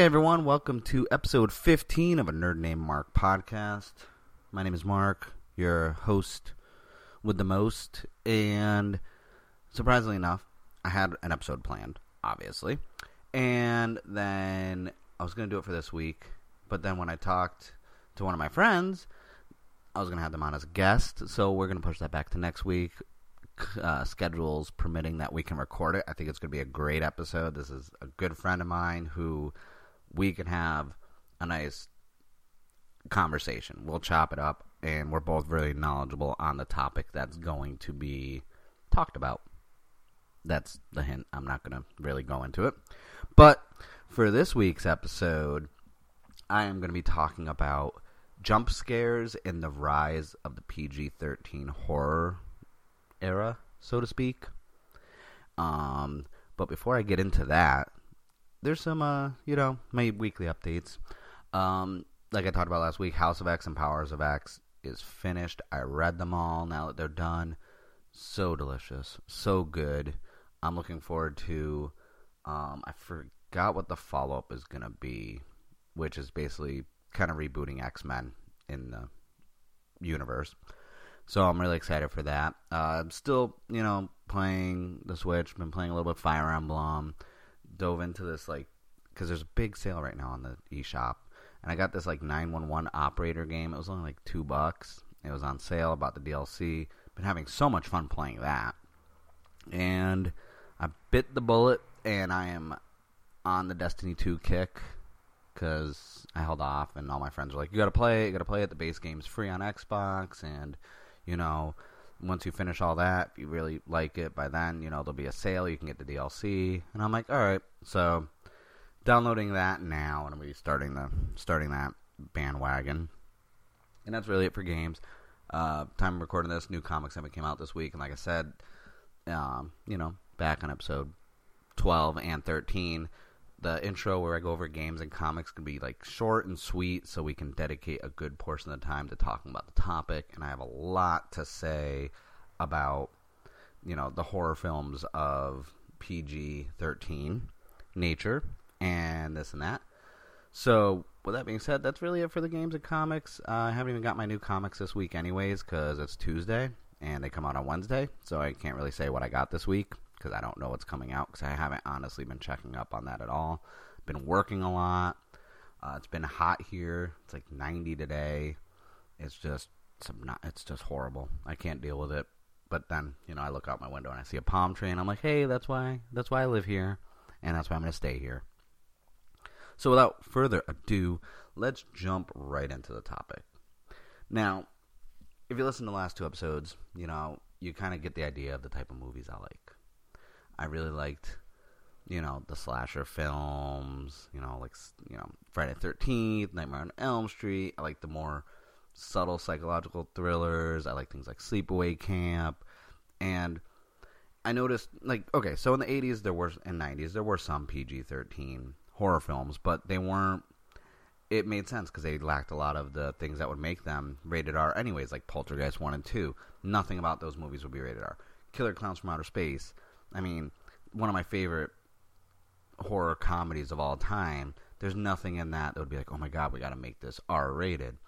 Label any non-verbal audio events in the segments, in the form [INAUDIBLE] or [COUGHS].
Hey everyone, welcome to episode 15 of a Nerd Named Mark podcast. My name is Mark, your host with the most, and surprisingly enough, I had an episode planned, obviously, and then I was going to do it for this week, but then when I talked to one of my friends, I was going to have them on as a guest, so we're going to push that back to next week. Uh, schedules permitting that we can record it. I think it's going to be a great episode. This is a good friend of mine who we can have a nice conversation. We'll chop it up, and we're both really knowledgeable on the topic that's going to be talked about. That's the hint. I'm not going to really go into it. But for this week's episode, I am going to be talking about jump scares and the rise of the PG 13 horror era, so to speak. Um, but before I get into that, there's some, uh, you know, my weekly updates. Um, like I talked about last week, House of X and Powers of X is finished. I read them all now that they're done. So delicious, so good. I'm looking forward to. Um, I forgot what the follow up is gonna be, which is basically kind of rebooting X Men in the universe. So I'm really excited for that. Uh, I'm still, you know, playing the Switch. Been playing a little bit of Fire Emblem. Dove into this like because there's a big sale right now on the eShop, and I got this like 911 operator game. It was only like two bucks. It was on sale. About the DLC. Been having so much fun playing that, and I bit the bullet, and I am on the Destiny 2 kick because I held off, and all my friends were like, "You got to play. You got to play it. The base game's free on Xbox, and you know." Once you finish all that, if you really like it, by then, you know, there'll be a sale. You can get the DLC. And I'm like, all right. So, downloading that now, and I'm be starting the starting that bandwagon. And that's really it for games. Uh, time recording this, new comics haven't came out this week, and like I said, um, you know, back on episode 12 and 13, the intro where I go over games and comics can be like short and sweet, so we can dedicate a good portion of the time to talking about the topic. And I have a lot to say about, you know, the horror films of PG 13 nature and this and that. So, with that being said, that's really it for the games and comics. Uh, I haven't even got my new comics this week, anyways, because it's Tuesday and they come out on Wednesday. So I can't really say what I got this week because I don't know what's coming out because I haven't honestly been checking up on that at all. Been working a lot. Uh, it's been hot here. It's like 90 today. It's just it's just horrible. I can't deal with it. But then you know I look out my window and I see a palm tree and I'm like, hey, that's why that's why I live here, and that's why I'm gonna stay here. So without further ado, let's jump right into the topic. Now, if you listen to the last two episodes, you know, you kind of get the idea of the type of movies I like. I really liked, you know, the slasher films, you know, like, you know, Friday the 13th, Nightmare on Elm Street. I like the more subtle psychological thrillers. I like things like Sleepaway Camp. And I noticed, like, okay, so in the 80s, there were, and 90s, there were some PG 13 horror films, but they weren't. It made sense because they lacked a lot of the things that would make them rated R, anyways, like Poltergeist 1 and 2. Nothing about those movies would be rated R. Killer Clowns from Outer Space, I mean, one of my favorite horror comedies of all time. There's nothing in that that would be like, oh my god, we got to make this R rated.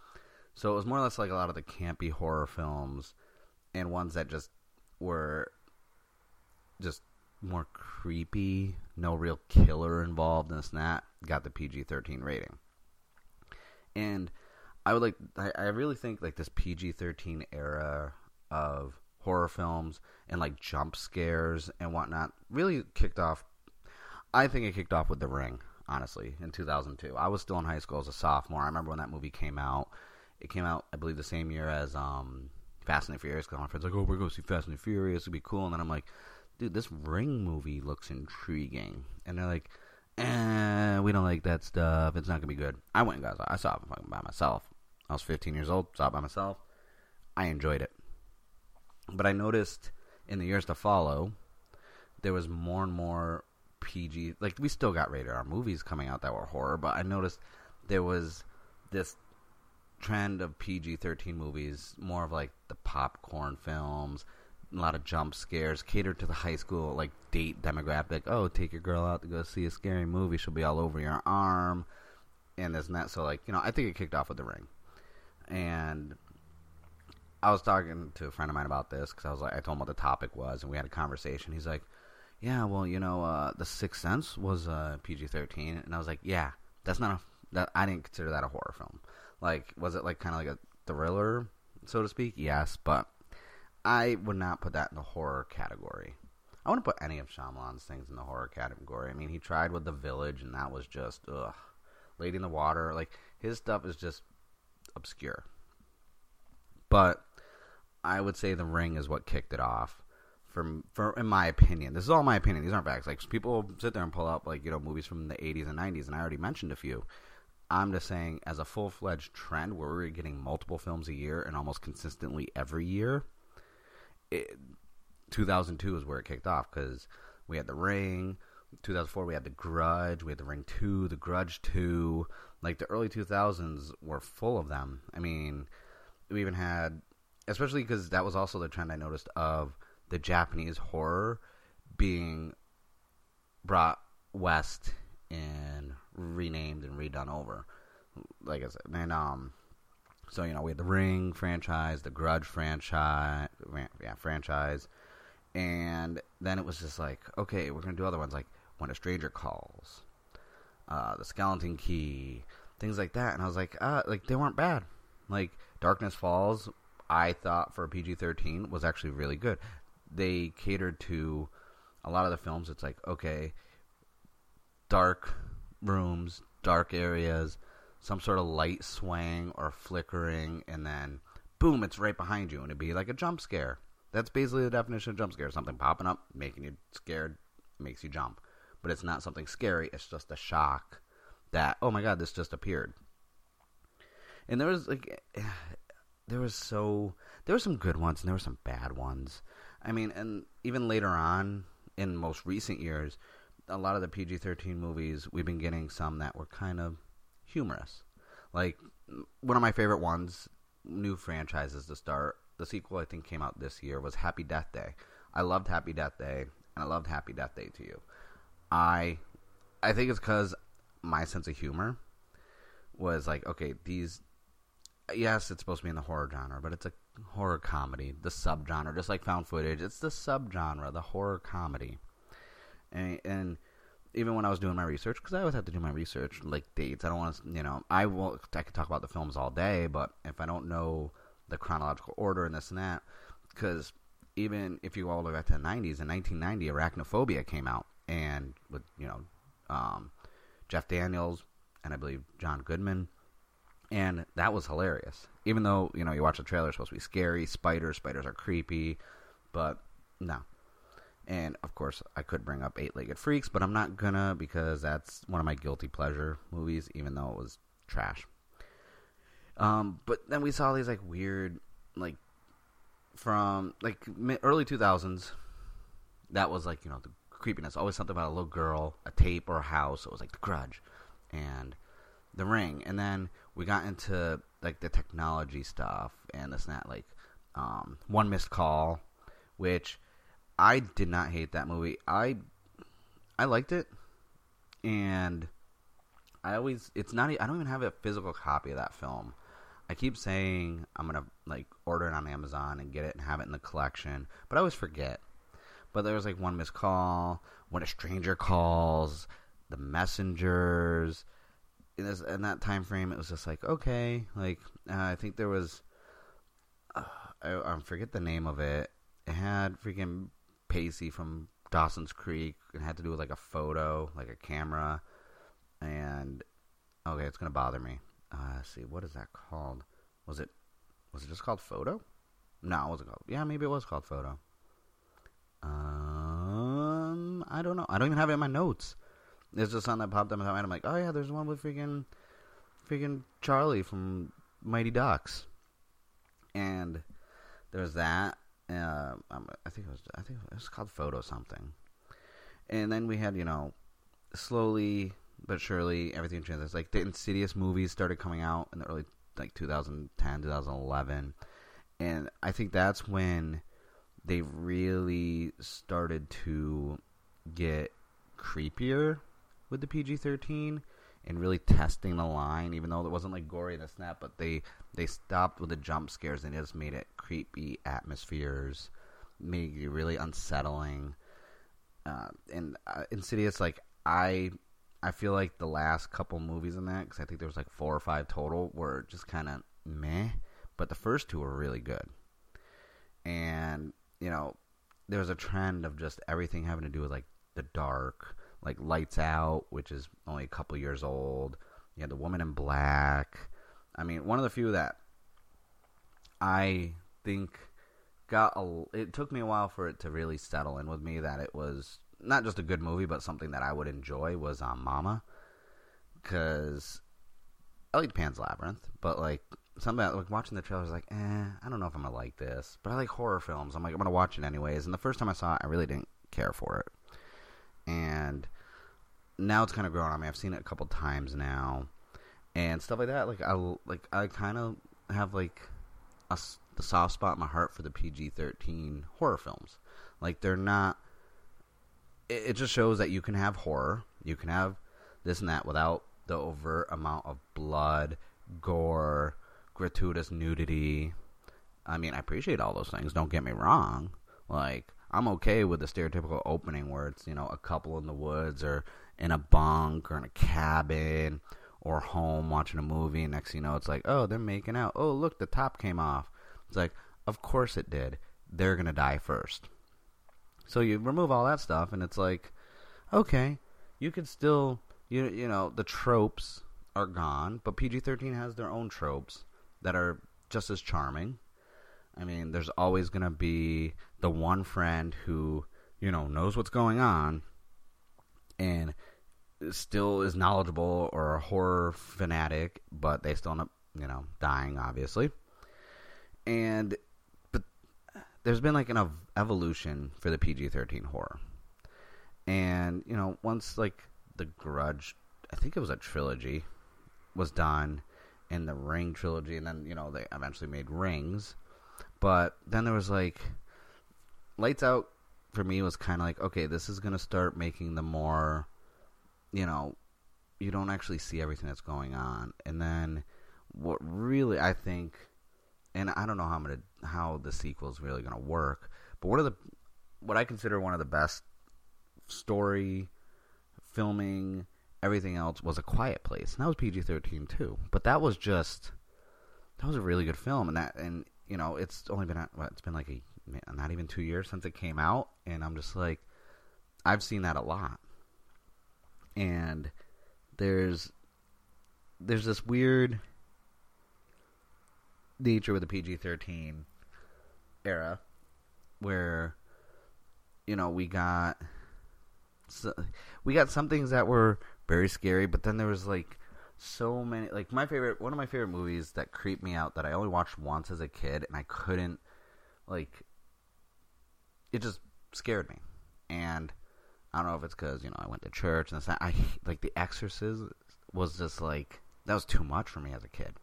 So it was more or less like a lot of the campy horror films and ones that just were just more creepy, no real killer involved in this and that, got the PG 13 rating. And I would like, I, I really think like this PG 13 era of horror films and like jump scares and whatnot really kicked off. I think it kicked off with The Ring, honestly, in 2002. I was still in high school as a sophomore. I remember when that movie came out. It came out, I believe, the same year as um, Fast and Furious. Because my friends like, "Oh, we're going to see Fast and Furious. It'll be cool." And then I'm like, dude, this Ring movie looks intriguing. And they're like, eh, we don't like that stuff. It's not going to be good. I went and got I saw it by myself. I was 15 years old, saw it by myself. I enjoyed it. But I noticed in the years to follow, there was more and more PG. Like, we still got rated R movies coming out that were horror, but I noticed there was this trend of PG 13 movies, more of like the popcorn films a lot of jump scares, catered to the high school like date demographic. Oh, take your girl out to go see a scary movie; she'll be all over your arm, and this and that. So, like, you know, I think it kicked off with The Ring, and I was talking to a friend of mine about this because I was like, I told him what the topic was, and we had a conversation. He's like, "Yeah, well, you know, uh, The Sixth Sense was uh, PG thirteen, and I was like, "Yeah, that's not a that I didn't consider that a horror film. Like, was it like kind of like a thriller, so to speak? Yes, but I would not put that in the horror category. I wouldn't put any of Shyamalan's things in the horror category. I mean, he tried with The Village, and that was just ugh. Lady in the Water, like his stuff is just obscure. But I would say The Ring is what kicked it off. For, for in my opinion, this is all my opinion. These aren't facts. Like people sit there and pull up like you know movies from the 80s and 90s, and I already mentioned a few. I'm just saying, as a full fledged trend where we're getting multiple films a year and almost consistently every year, it, 2002 is where it kicked off because we had The Ring. 2004 we had The Grudge. We had The Ring 2, The Grudge 2. Like the early 2000s were full of them. I mean, we even had, especially because that was also the trend I noticed of the Japanese horror being brought west and renamed and redone over. Like I said, and um, so you know we had the Ring franchise, the Grudge franchise, yeah, franchise, and then it was just like, okay, we're gonna do other ones like When a Stranger Calls, uh, the Skeleton Key, things like that. And I was like, uh, like they weren't bad. Like Darkness Falls, I thought for PG thirteen was actually really good. They catered to a lot of the films. It's like okay, dark rooms, dark areas, some sort of light swaying or flickering, and then boom, it's right behind you, and it'd be like a jump scare. That's basically the definition of jump scare: something popping up, making you scared, makes you jump. But it's not something scary; it's just a shock that oh my god, this just appeared. And there was like, there was so there were some good ones and there were some bad ones. I mean, and even later on in most recent years, a lot of the PG 13 movies, we've been getting some that were kind of humorous. Like, one of my favorite ones, new franchises to start, the sequel I think came out this year, was Happy Death Day. I loved Happy Death Day, and I loved Happy Death Day to You. I, I think it's because my sense of humor was like, okay, these, yes, it's supposed to be in the horror genre, but it's a horror comedy, the subgenre, just like found footage. It's the subgenre, the horror comedy and, and even when I was doing my research, because I always have to do my research, like dates. I don't want to, you know, I will. I could talk about the films all day, but if I don't know the chronological order and this and that, because even if you go all the way back to the '90s, in 1990, Arachnophobia came out, and with you know, um, Jeff Daniels and I believe John Goodman, and that was hilarious. Even though you know you watch the trailer, it's supposed to be scary, spiders, spiders are creepy, but no, and of course, I could bring up Eight Legged Freaks, but I'm not gonna because that's one of my guilty pleasure movies, even though it was trash. Um, but then we saw these like weird, like from like early 2000s. That was like you know the creepiness. Always something about a little girl, a tape, or a house. It was like The Grudge, and The Ring, and then we got into like the technology stuff and this and that, like um, One Missed Call, which I did not hate that movie. I I liked it, and I always it's not. I don't even have a physical copy of that film. I keep saying I'm gonna like order it on Amazon and get it and have it in the collection, but I always forget. But there was like one missed call, when a stranger calls, the messengers. In, this, in that time frame, it was just like okay, like uh, I think there was, uh, I, I forget the name of it. It had freaking Pacey from Dawson's Creek and had to do with like a photo, like a camera. And okay, it's gonna bother me. Uh, see, what is that called? Was it was it just called Photo? No, it wasn't called. Yeah, maybe it was called Photo. Um, I don't know. I don't even have it in my notes. It's just something that popped up in my mind. I'm like, oh yeah, there's one with freaking, freaking Charlie from Mighty Ducks, and there's that. Uh, I think it was I think it was called Photo something. And then we had you know, slowly but surely everything changes. Like the Insidious movies started coming out in the early like 2010, 2011, and I think that's when they really started to get creepier with the PG thirteen and really testing the line, even though it wasn't like gory in the snap, but they they stopped with the jump scares and just made it creepy atmospheres, made it really unsettling. Uh, and uh, Insidious, like I, I feel like the last couple movies in that, because I think there was like four or five total, were just kind of meh. But the first two were really good, and you know, there's a trend of just everything having to do with like the dark, like Lights Out, which is only a couple years old. You had The Woman in Black. I mean, one of the few that I think got a. It took me a while for it to really settle in with me that it was not just a good movie, but something that I would enjoy was um, Mama, because I like Pan's Labyrinth, but like something like watching the trailer, was like, eh, I don't know if I'm gonna like this, but I like horror films. I'm like, I'm gonna watch it anyways. And the first time I saw it, I really didn't care for it and now it's kind of grown on me. I've seen it a couple times now, and stuff like that. Like I like I kind of have like a the soft spot in my heart for the PG thirteen horror films. Like they're not. It, it just shows that you can have horror, you can have this and that without the overt amount of blood, gore, gratuitous nudity. I mean, I appreciate all those things. Don't get me wrong. Like I'm okay with the stereotypical opening where it's, you know, a couple in the woods or in a bunk or in a cabin or home watching a movie. And next you know, it's like, oh, they're making out. Oh, look, the top came off. It's like, of course it did. They're going to die first. So you remove all that stuff, and it's like, okay, you could still, you, you know, the tropes are gone, but PG 13 has their own tropes that are just as charming. I mean, there's always going to be the one friend who, you know, knows what's going on and still is knowledgeable or a horror fanatic, but they still end up, you know, dying, obviously. And, but there's been like an evolution for the PG 13 horror. And, you know, once like The Grudge, I think it was a trilogy, was done, and the Ring trilogy, and then, you know, they eventually made Rings but then there was like Lights Out for me was kind of like okay, this is gonna start making the more, you know, you don't actually see everything that's going on, and then what really I think, and I don't know how I'm gonna how the sequel is really gonna work, but one of the what I consider one of the best story, filming, everything else was a quiet place. And that was PG thirteen too. But that was just that was a really good film and that and you know, it's only been what, it's been like a not even two years since it came out, and I'm just like, I've seen that a lot, and there's there's this weird nature with the PG-13 era where you know we got so, we got some things that were very scary, but then there was like so many like my favorite one of my favorite movies that creeped me out that I only watched once as a kid and I couldn't like it just scared me. And I don't know if it's because you know I went to church and this I like The Exorcist was just like that was too much for me as a kid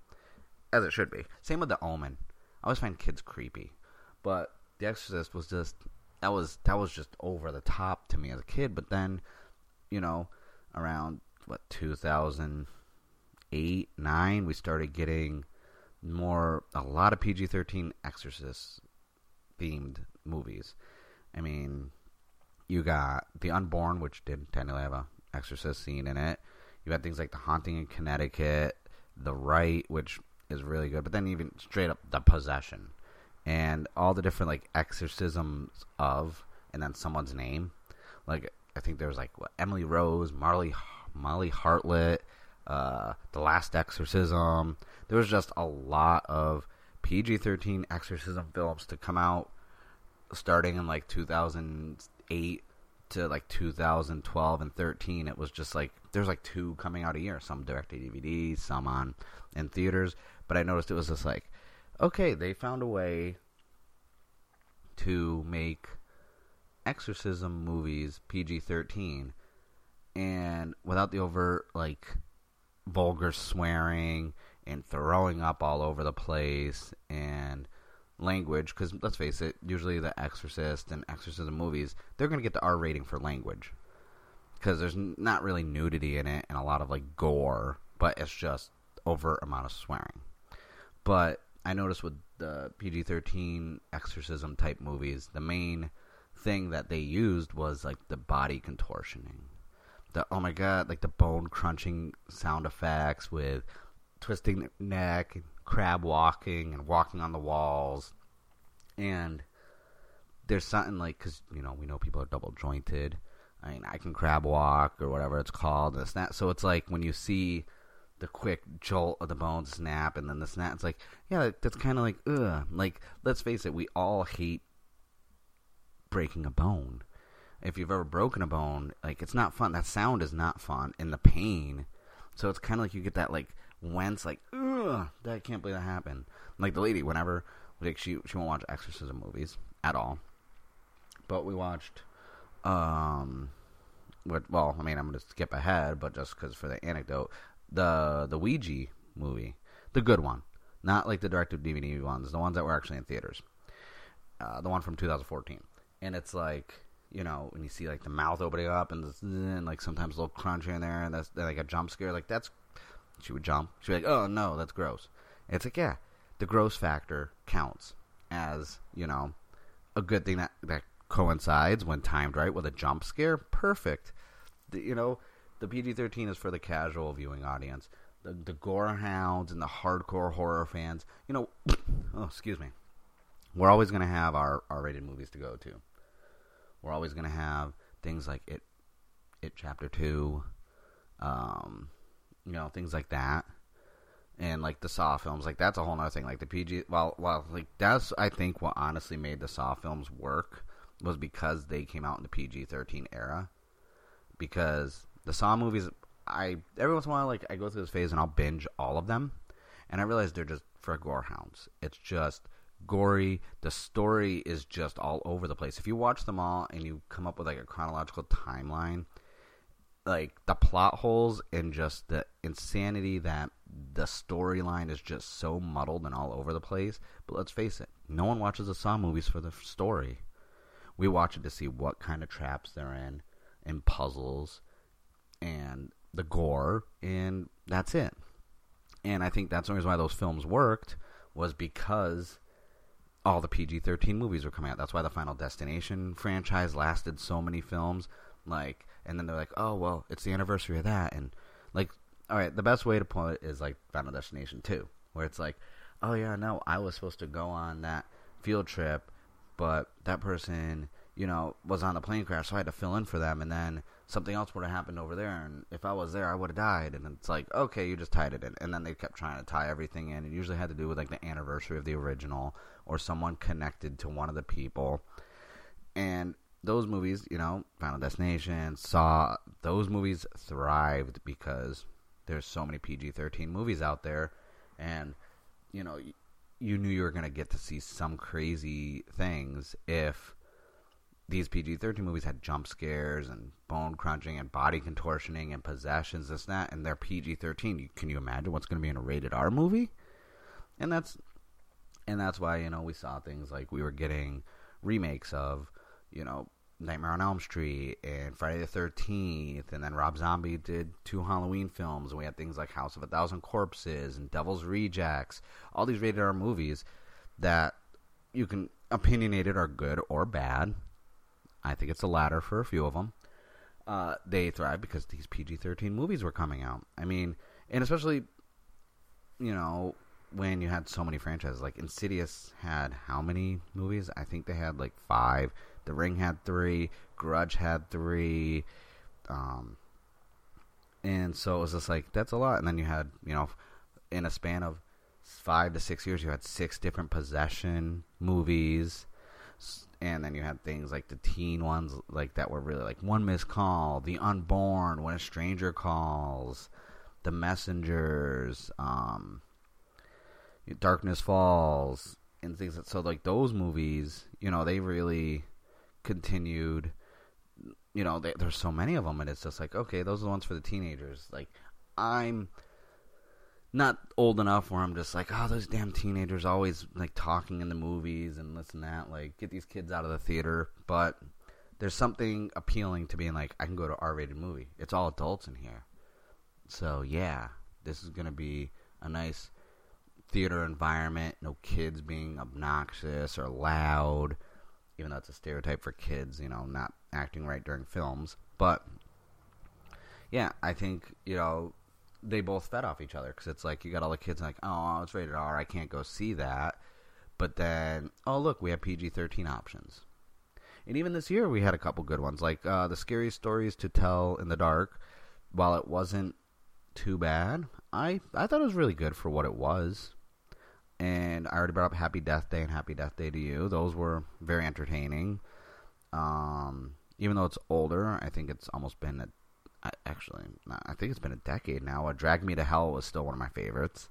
as it should be. Same with The Omen. I always find kids creepy. But The Exorcist was just that was that was just over the top to me as a kid. But then you know around what 2000 eight, nine, we started getting more a lot of PG thirteen Exorcist themed movies. I mean, you got The Unborn, which did technically have a Exorcist scene in it. You had things like The Haunting in Connecticut, The Rite, which is really good, but then even straight up The Possession, and all the different like exorcisms of, and then someone's name. Like I think there was like what, Emily Rose, Marley, Molly Hartley, uh, The Last Exorcism. There was just a lot of PG 13 exorcism films to come out starting in like 2008 to like 2012 and 13. It was just like there's like two coming out a year, some direct to DVD, some on in theaters. But I noticed it was just like, okay, they found a way to make exorcism movies PG 13 and without the overt like vulgar swearing and throwing up all over the place and language because let's face it, usually the Exorcist and exorcism movies they're going to get the R rating for language because there's not really nudity in it and a lot of like gore, but it's just overt amount of swearing. But I noticed with the PG-13 exorcism type movies, the main thing that they used was like the body contortioning. The oh my god, like the bone crunching sound effects with twisting the neck, and crab walking, and walking on the walls. And there's something like because you know we know people are double jointed. I mean, I can crab walk or whatever it's called. And snap. So it's like when you see the quick jolt of the bone snap and then the snap, it's like, yeah, that's kind of like, ugh. Like, let's face it, we all hate breaking a bone. If you've ever broken a bone, like, it's not fun. That sound is not fun. And the pain. So it's kind of like you get that, like, wince, like, ugh, I can't believe that happened. Like the lady, whenever, like, she, she won't watch exorcism movies at all. But we watched um, what? Well, I mean, I'm to skip ahead, but just because for the anecdote, the the Ouija movie, the good one, not like the direct DVD ones, the ones that were actually in theaters, uh, the one from 2014, and it's like you know when you see like the mouth opening up and, and like sometimes a little crunch in there, and that's like a jump scare, like that's she would jump, she'd be like, oh no, that's gross. It's like yeah, the gross factor counts as you know a good thing that that coincides when timed right with a jump scare. Perfect. The, you know, the PG 13 is for the casual viewing audience. The, the gore hounds and the hardcore horror fans, you know, [COUGHS] oh, excuse me. We're always going to have our R rated movies to go to. We're always going to have things like It, It Chapter 2, um, you know, things like that and like the Saw films, like that's a whole other thing. Like the PG, well, well, like that's I think what honestly made the Saw films work was because they came out in the PG thirteen era. Because the Saw movies, I every once in a while, like I go through this phase and I'll binge all of them, and I realize they're just for gore hounds. It's just gory. The story is just all over the place. If you watch them all and you come up with like a chronological timeline, like the plot holes and just the insanity that the storyline is just so muddled and all over the place. But let's face it, no one watches the Saw movies for the story. We watch it to see what kind of traps they're in, and puzzles, and the gore, and that's it. And I think that's the reason why those films worked was because all the PG thirteen movies were coming out. That's why the Final Destination franchise lasted so many films. Like, and then they're like, oh well, it's the anniversary of that, and like, all right, the best way to put it is like Final Destination two, where it's like, oh yeah, no, I was supposed to go on that field trip but that person, you know, was on a plane crash, so I had to fill in for them, and then something else would have happened over there, and if I was there, I would have died. And it's like, okay, you just tied it in, and then they kept trying to tie everything in. It usually had to do with like the anniversary of the original or someone connected to one of the people, and those movies, you know, Final Destination, Saw, those movies thrived because there's so many PG-13 movies out there, and you know, you knew you were going to get to see some crazy things if these PG 13 movies had jump scares and bone crunching and body contortioning and possessions, this and that, and they're PG 13. Can you imagine what's going to be in a rated R movie? And that's. And that's why, you know, we saw things like we were getting remakes of, you know, Nightmare on Elm Street and Friday the Thirteenth, and then Rob Zombie did two Halloween films, and we had things like House of a Thousand Corpses and Devil's Rejects, all these rated R movies that you can opinionated are good or bad. I think it's the latter for a few of them. Uh, they thrive because these PG thirteen movies were coming out. I mean, and especially, you know, when you had so many franchises, like Insidious had how many movies? I think they had like five. The Ring had three. Grudge had three. Um, and so it was just like that's a lot. And then you had you know, in a span of five to six years, you had six different possession movies. And then you had things like the teen ones, like that were really like One Missed Call, The Unborn, When a Stranger Calls, The Messengers, um, Darkness Falls, and things. That, so like those movies, you know, they really continued. You know, they, there's so many of them, and it's just like, okay, those are the ones for the teenagers. Like, I'm not old enough where I'm just like, oh, those damn teenagers always like talking in the movies and this and that. Like, get these kids out of the theater. But there's something appealing to being like, I can go to R-rated movie. It's all adults in here. So yeah, this is gonna be a nice theater environment. No kids being obnoxious or loud, even though it's a stereotype for kids. You know, not acting right during films. But yeah, I think you know they both fed off each other because it's like you got all the kids like, oh, it's rated R, I can't go see that. But then, oh look, we have PG thirteen options. And even this year, we had a couple good ones, like uh, the scary stories to tell in the dark. While it wasn't too bad, I I thought it was really good for what it was. And I already brought up Happy Death Day and Happy Death Day to You. Those were very entertaining. Um, even though it's older, I think it's almost been a actually, I think it's been a decade now. Uh, Drag Me to Hell was still one of my favorites.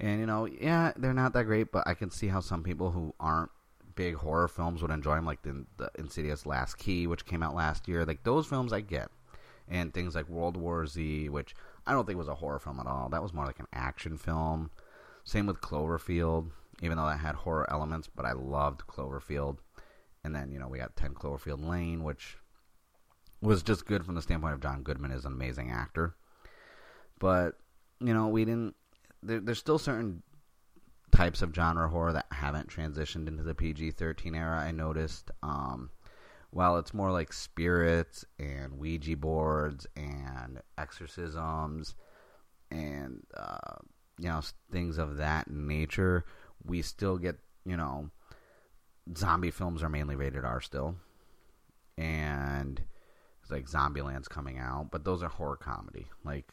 And, you know, yeah, they're not that great, but I can see how some people who aren't big horror films would enjoy them, like the, the Insidious Last Key, which came out last year. Like, those films I get. And things like World War Z, which I don't think was a horror film at all. That was more like an action film. Same with Cloverfield, even though that had horror elements, but I loved Cloverfield. And then, you know, we got 10 Cloverfield Lane, which was just good from the standpoint of John Goodman is an amazing actor. But you know, we didn't. There, there's still certain types of genre horror that haven't transitioned into the PG-13 era. I noticed. Um, while it's more like spirits and Ouija boards and exorcisms and uh, you know things of that nature, we still get you know zombie films are mainly rated R still, and like Zombieland's coming out, but those are horror comedy. Like,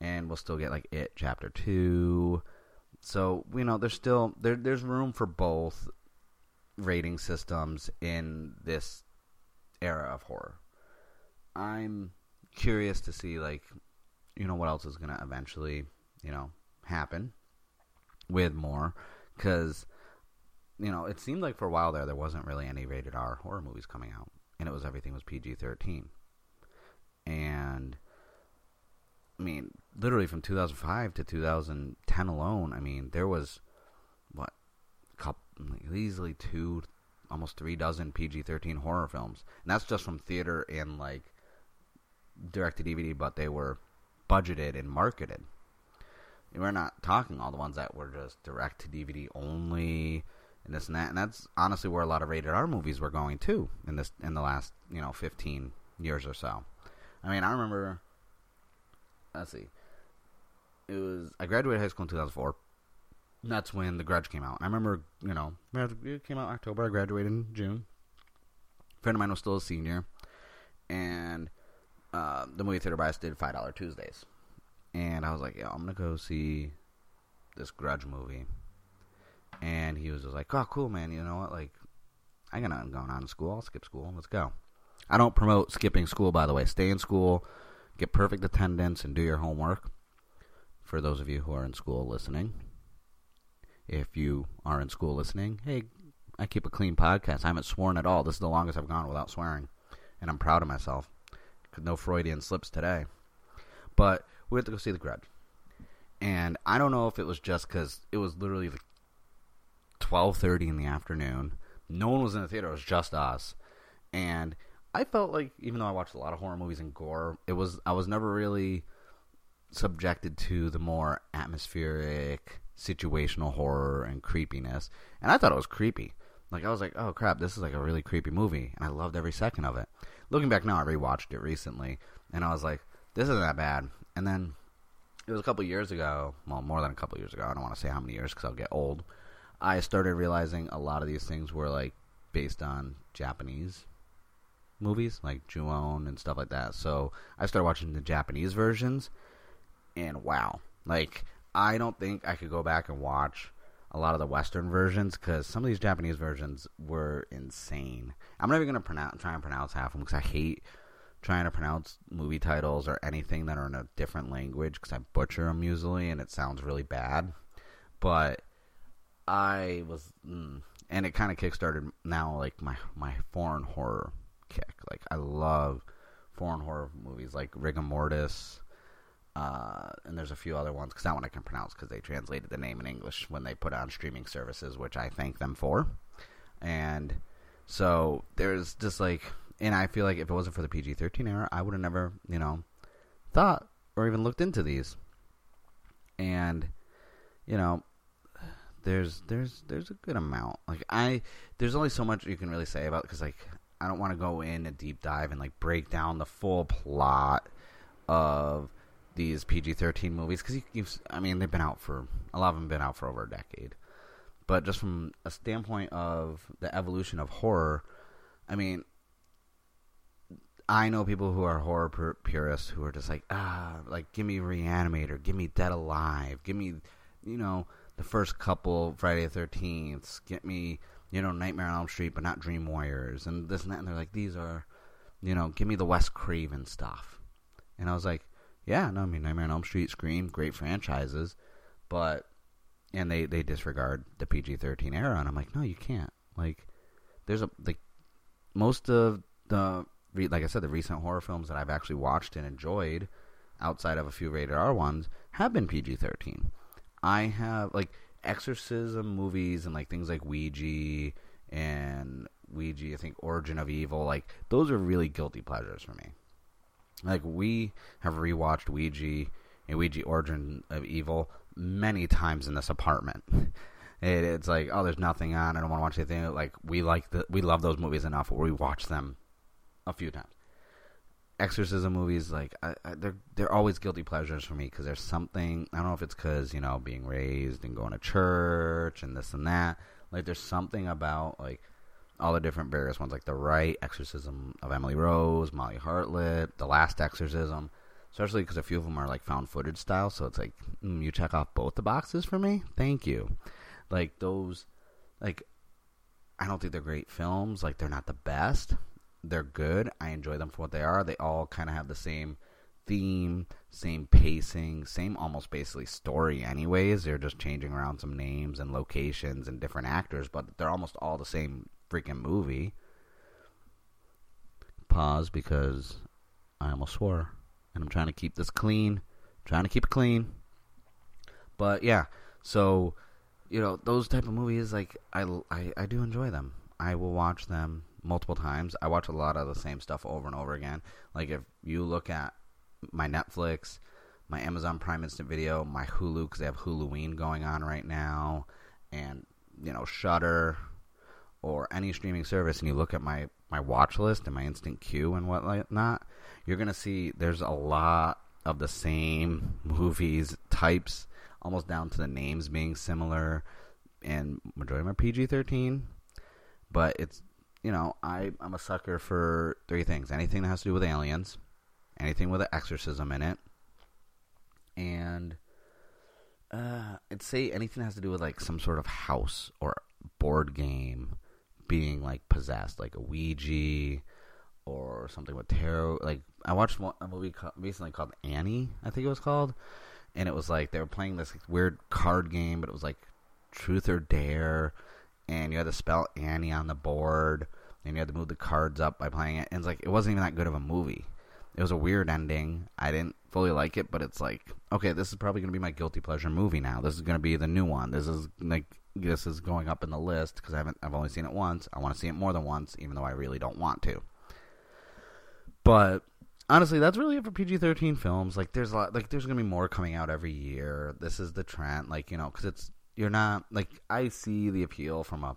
and we'll still get like It Chapter Two. So you know, there's still there there's room for both rating systems in this era of horror. I'm curious to see like you know what else is gonna eventually you know happen with more because you know it seemed like for a while there there wasn't really any rated R horror movies coming out and it was everything was PG thirteen and I mean, literally from 2005 to 2010 alone, I mean, there was what, couple, easily two, almost three dozen PG-13 horror films, and that's just from theater and like direct to DVD, but they were budgeted and marketed. We're not talking all the ones that were just direct to DVD only and this and that, and that's honestly where a lot of rated R movies were going too in this in the last you know 15 years or so. I mean, I remember. Let's see. It was I graduated high school in 2004. That's when The Grudge came out. I remember, you know, it came out October. I graduated in June. A friend of mine was still a senior, and uh, the movie theater by us did five dollar Tuesdays, and I was like, "Yeah, I'm gonna go see this Grudge movie." And he was just like, "Oh, cool, man. You know what? Like, I got nothing going on in school. I'll skip school. Let's go." I don't promote skipping school, by the way. Stay in school, get perfect attendance, and do your homework. For those of you who are in school listening, if you are in school listening, hey, I keep a clean podcast. I haven't sworn at all. This is the longest I've gone without swearing, and I'm proud of myself. No Freudian slips today. But we had to go see The Grudge. And I don't know if it was just because it was literally like 12.30 in the afternoon. No one was in the theater. It was just us. And I felt like even though I watched a lot of horror movies and gore, it was I was never really subjected to the more atmospheric situational horror and creepiness. And I thought it was creepy. Like I was like, "Oh crap, this is like a really creepy movie." And I loved every second of it. Looking back now, I rewatched it recently and I was like, "This isn't that bad." And then it was a couple years ago, well, more than a couple years ago. I don't want to say how many years cuz I'll get old. I started realizing a lot of these things were like based on Japanese movies like Ju-On and stuff like that. So I started watching the Japanese versions, and wow, like I don't think I could go back and watch a lot of the Western versions because some of these Japanese versions were insane. I'm not even gonna pronounce try and pronounce half of them because I hate trying to pronounce movie titles or anything that are in a different language because I butcher them usually and it sounds really bad. But I was, mm, and it kind of kickstarted now like my my foreign horror kick. Like I love foreign horror movies like Rigor Mortis, uh, and there's a few other ones because that one I can pronounce because they translated the name in English when they put on streaming services, which I thank them for. And so there's just like, and I feel like if it wasn't for the PG-13 era, I would have never, you know, thought or even looked into these. And you know, there's there's there's a good amount. Like I, there's only so much you can really say about because like I don't want to go in a deep dive and like break down the full plot of these PG-13 movies because you, you've I mean they've been out for a lot of them been out for over a decade. But just from a standpoint of the evolution of horror, I mean, I know people who are horror pur- purists who are just like, ah, like give me Reanimator, give me Dead Alive, give me, you know, the first couple Friday the Thirteenth, get me, you know, Nightmare on Elm Street, but not Dream Warriors, and this and that. And they're like, these are, you know, give me the Wes Craven stuff. And I was like, yeah, no, I mean Nightmare on Elm Street, Scream, great franchises, but and they they disregard the PG thirteen era, and I'm like, no, you can't. Like, there's a like most of the like I said, the recent horror films that I've actually watched and enjoyed, outside of a few rated R ones, have been PG thirteen. I have like exorcism movies and like things like Ouija and Ouija, I think Origin of Evil, like those are really guilty pleasures for me. Like we have rewatched Ouija and Ouija Origin of Evil many times in this apartment. [LAUGHS] It, it's like, oh, there's nothing on. I don't want to watch anything. Like we like the we love those movies enough where we watch them a few times. Exorcism movies, like I, I, they're they're always guilty pleasures for me because there's something I don't know if it's because you know being raised and going to church and this and that. Like there's something about like all the different various ones, like the Rite Exorcism of Emily Rose, Molly Hartley, The Last Exorcism, especially because a few of them are like found footage style. So it's like mm, you check off both the boxes for me. Thank you. Like those, like I don't think they're great films. Like they're not the best. They're good. I enjoy them for what they are. They all kind of have the same theme, same pacing, same almost basically story anyways. They're just changing around some names and locations and different actors, but they're almost all the same freaking movie. Pause because I almost swore. And I'm trying to keep this clean. trying to keep it clean. But yeah, so you know, those type of movies like I, I I do enjoy them. I will watch them multiple times. I watch a lot of the same stuff over and over again. Like if you look at my Netflix, my Amazon Prime Instant Video, my Hulu because they have Huluween going on right now, and you know Shudder or any streaming service and you look at my, my watch list and my instant queue and whatnot, you're to see there's a lot of the same [LAUGHS] movies types, almost down to the names being similar. And majority of my PG 13. But it's, you know, I, I'm a sucker for three things anything that has to do with aliens, anything with an exorcism in it, and uh, I'd say anything that has to do with like some sort of house or board game being like possessed, like a Ouija or something with tarot. Like I watched a movie recently called Annie, I think it was called, and it was like they were playing this weird card game, but it was like Truth or Dare, and you had to spell Annie on the board, and you had to move the cards up by playing it. And it's like it wasn't even that good of a movie. It was a weird ending. I didn't fully like it, but it's like okay, this is probably going to be my guilty pleasure movie now. This is going to be the new one. This is like this is going up in the list because I haven't I've only seen it once. I want to see it more than once, even though I really don't want to. But honestly, that's really it for PG thirteen films. Like there's a lot, like there's gonna be more coming out every year. This is the trend, like you know, because it's you're not like I see the appeal from a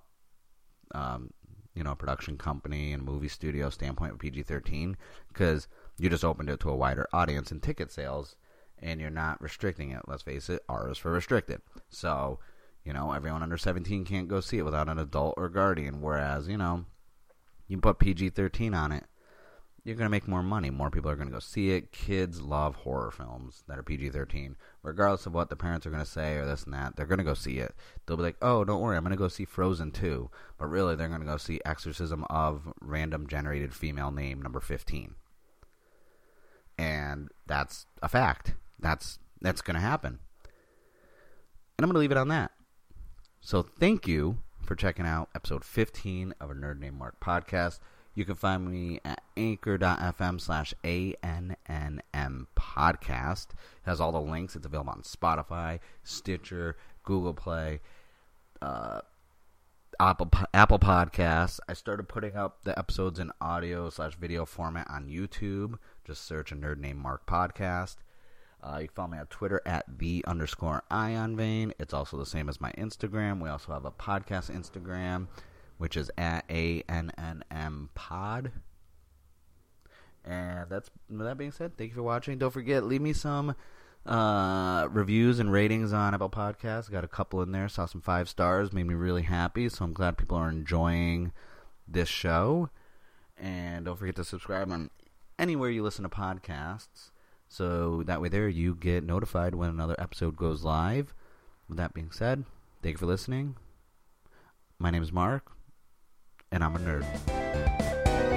um, you know, production company and movie studio standpoint with PG thirteen because you just opened it to a wider audience and ticket sales, and you're not restricting it. Let's face it, R is for restricted. So you know, everyone under 17 can't go see it without an adult or guardian. Whereas, you know, you put PG 13 on it, you're going to make more money. More people are going to go see it. Kids love horror films that are PG 13. Regardless of what the parents are going to say or this and that, they're going to go see it. They'll be like, oh, don't worry, I'm going to go see Frozen 2. But really, they're going to go see Exorcism of random generated female name number 15. And that's a fact. That's that's going to happen. And I'm going to leave it on that. So thank you for checking out episode 15 of a Nerd Named Mark podcast. You can find me at anchor.fm slash ANNM podcast. It has all the links. It's available on Spotify, Stitcher, Google Play, uh, Apple Apple Podcasts. I started putting up the episodes in audio slash video format on YouTube. Just search a nerd named Mark podcast. Uh, you can follow me on Twitter at the underscore ion vein. It's also the same as my Instagram. We also have a podcast Instagram which is at ANNM Pod. And that's with that being said, thank you for watching. Don't forget, leave me some uh, reviews and ratings on Apple Podcasts. Got a couple in there. Saw some five stars. Made me really happy. So I'm glad people are enjoying this show. And don't forget to subscribe on anywhere you listen to podcasts. So that way, there you get notified when another episode goes live. With that being said, thank you for listening. My name is Mark and I'm a nerd.